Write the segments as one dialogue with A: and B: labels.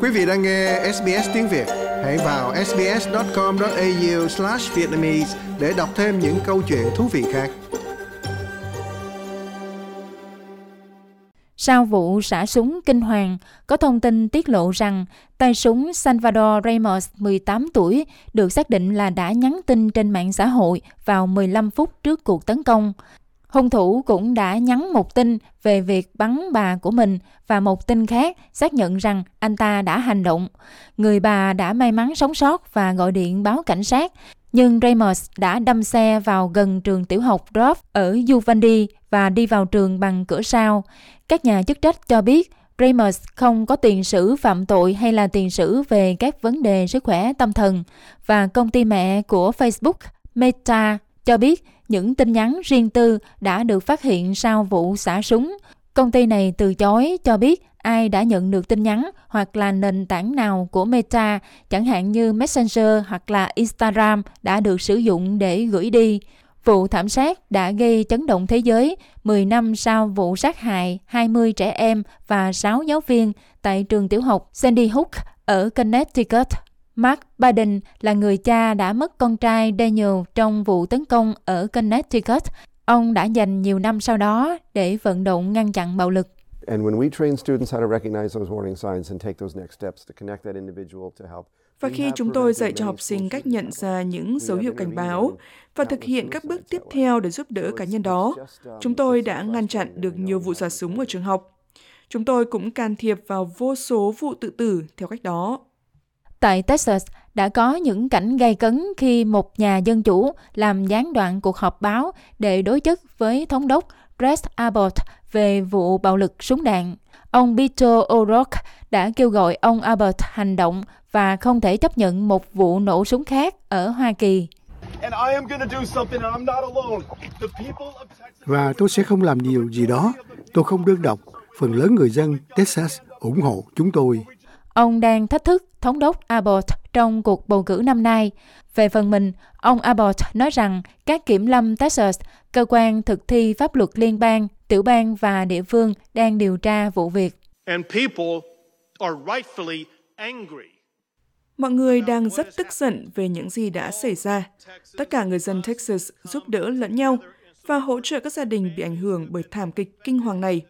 A: Quý vị đang nghe SBS tiếng Việt, hãy vào sbs.com.au/vietnamese để đọc thêm những câu chuyện thú vị khác.
B: Sau vụ xả súng kinh hoàng, có thông tin tiết lộ rằng tay súng Salvador Ramos, 18 tuổi, được xác định là đã nhắn tin trên mạng xã hội vào 15 phút trước cuộc tấn công. Hung thủ cũng đã nhắn một tin về việc bắn bà của mình và một tin khác xác nhận rằng anh ta đã hành động. Người bà đã may mắn sống sót và gọi điện báo cảnh sát. Nhưng Ramos đã đâm xe vào gần trường tiểu học Drop ở Uvalde và đi vào trường bằng cửa sau. Các nhà chức trách cho biết Ramos không có tiền sử phạm tội hay là tiền sử về các vấn đề sức khỏe tâm thần, và công ty mẹ của Facebook Meta cho biết những tin nhắn riêng tư đã được phát hiện sau vụ xả súng. Công ty này từ chối cho biết ai đã nhận được tin nhắn hoặc là nền tảng nào của Meta, chẳng hạn như Messenger hoặc là Instagram đã được sử dụng để gửi đi. Vụ thảm sát đã gây chấn động thế giới 10 năm sau vụ sát hại 20 trẻ em và 6 giáo viên tại trường tiểu học Sandy Hook ở Connecticut. Mark Biden là người cha đã mất con trai Daniel trong vụ tấn công ở Connecticut. Ông đã dành nhiều năm sau đó để vận động ngăn chặn bạo lực.
C: Và khi chúng tôi dạy cho học sinh cách nhận ra những dấu hiệu cảnh báo và thực hiện các bước tiếp theo để giúp đỡ cá nhân đó, chúng tôi đã ngăn chặn được nhiều vụ xả súng ở trường học. Chúng tôi cũng can thiệp vào vô số vụ tự tử theo cách đó.
B: Tại Texas, đã có những cảnh gây cấn khi một nhà dân chủ làm gián đoạn cuộc họp báo để đối chất với thống đốc Brett Abbott về vụ bạo lực súng đạn. Ông Peter O'Rourke đã kêu gọi ông Abbott hành động và không thể chấp nhận một vụ nổ súng khác ở Hoa Kỳ.
D: Và tôi sẽ không làm điều gì đó. Tôi không đơn độc. Phần lớn người dân Texas ủng hộ chúng tôi.
B: Ông đang thách thức thống đốc Abbott trong cuộc bầu cử năm nay. Về phần mình, ông Abbott nói rằng các kiểm lâm Texas, cơ quan thực thi pháp luật liên bang, tiểu bang và địa phương đang điều tra vụ việc.
C: Mọi người đang rất tức giận về những gì đã xảy ra. Tất cả người dân Texas giúp đỡ lẫn nhau và hỗ trợ các gia đình bị ảnh hưởng bởi thảm kịch kinh hoàng này.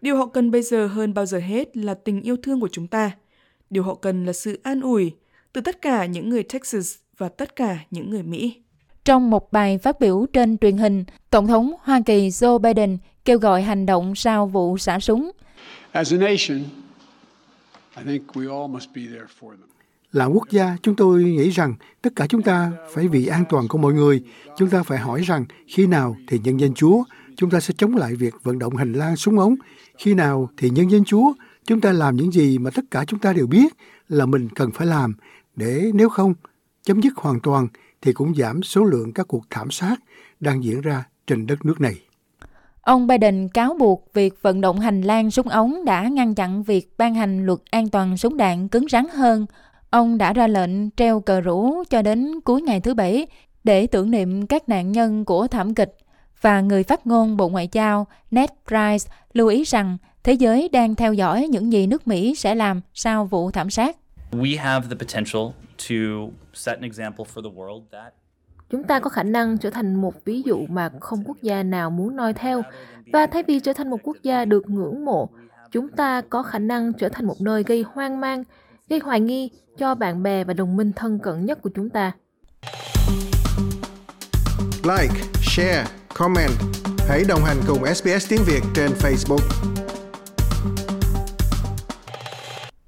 C: Điều họ cần bây giờ hơn bao giờ hết là tình yêu thương của chúng ta. Điều họ cần là sự an ủi từ tất cả những người Texas và tất cả những người Mỹ.
B: Trong một bài phát biểu trên truyền hình, Tổng thống Hoa Kỳ Joe Biden kêu gọi hành động sau vụ xả súng.
D: Là quốc gia, chúng tôi nghĩ rằng tất cả chúng ta phải vì an toàn của mọi người. Chúng ta phải hỏi rằng khi nào thì nhân dân Chúa chúng ta sẽ chống lại việc vận động hành lang súng ống. Khi nào thì nhân dân Chúa chúng ta làm những gì mà tất cả chúng ta đều biết là mình cần phải làm để nếu không, chấm dứt hoàn toàn thì cũng giảm số lượng các cuộc thảm sát đang diễn ra trên đất nước này.
B: Ông Biden cáo buộc việc vận động hành lang súng ống đã ngăn chặn việc ban hành luật an toàn súng đạn cứng rắn hơn. Ông đã ra lệnh treo cờ rủ cho đến cuối ngày thứ Bảy để tưởng niệm các nạn nhân của thảm kịch. Và người phát ngôn Bộ Ngoại giao Ned Price lưu ý rằng thế giới đang theo dõi những gì nước Mỹ sẽ làm sau vụ thảm sát. We have the potential to
E: set an example for the world that Chúng ta có khả năng trở thành một ví dụ mà không quốc gia nào muốn noi theo. Và thay vì trở thành một quốc gia được ngưỡng mộ, chúng ta có khả năng trở thành một nơi gây hoang mang, gây hoài nghi cho bạn bè và đồng minh thân cận nhất của chúng ta.
A: Like, share, comment. Hãy đồng hành cùng SBS tiếng Việt trên Facebook.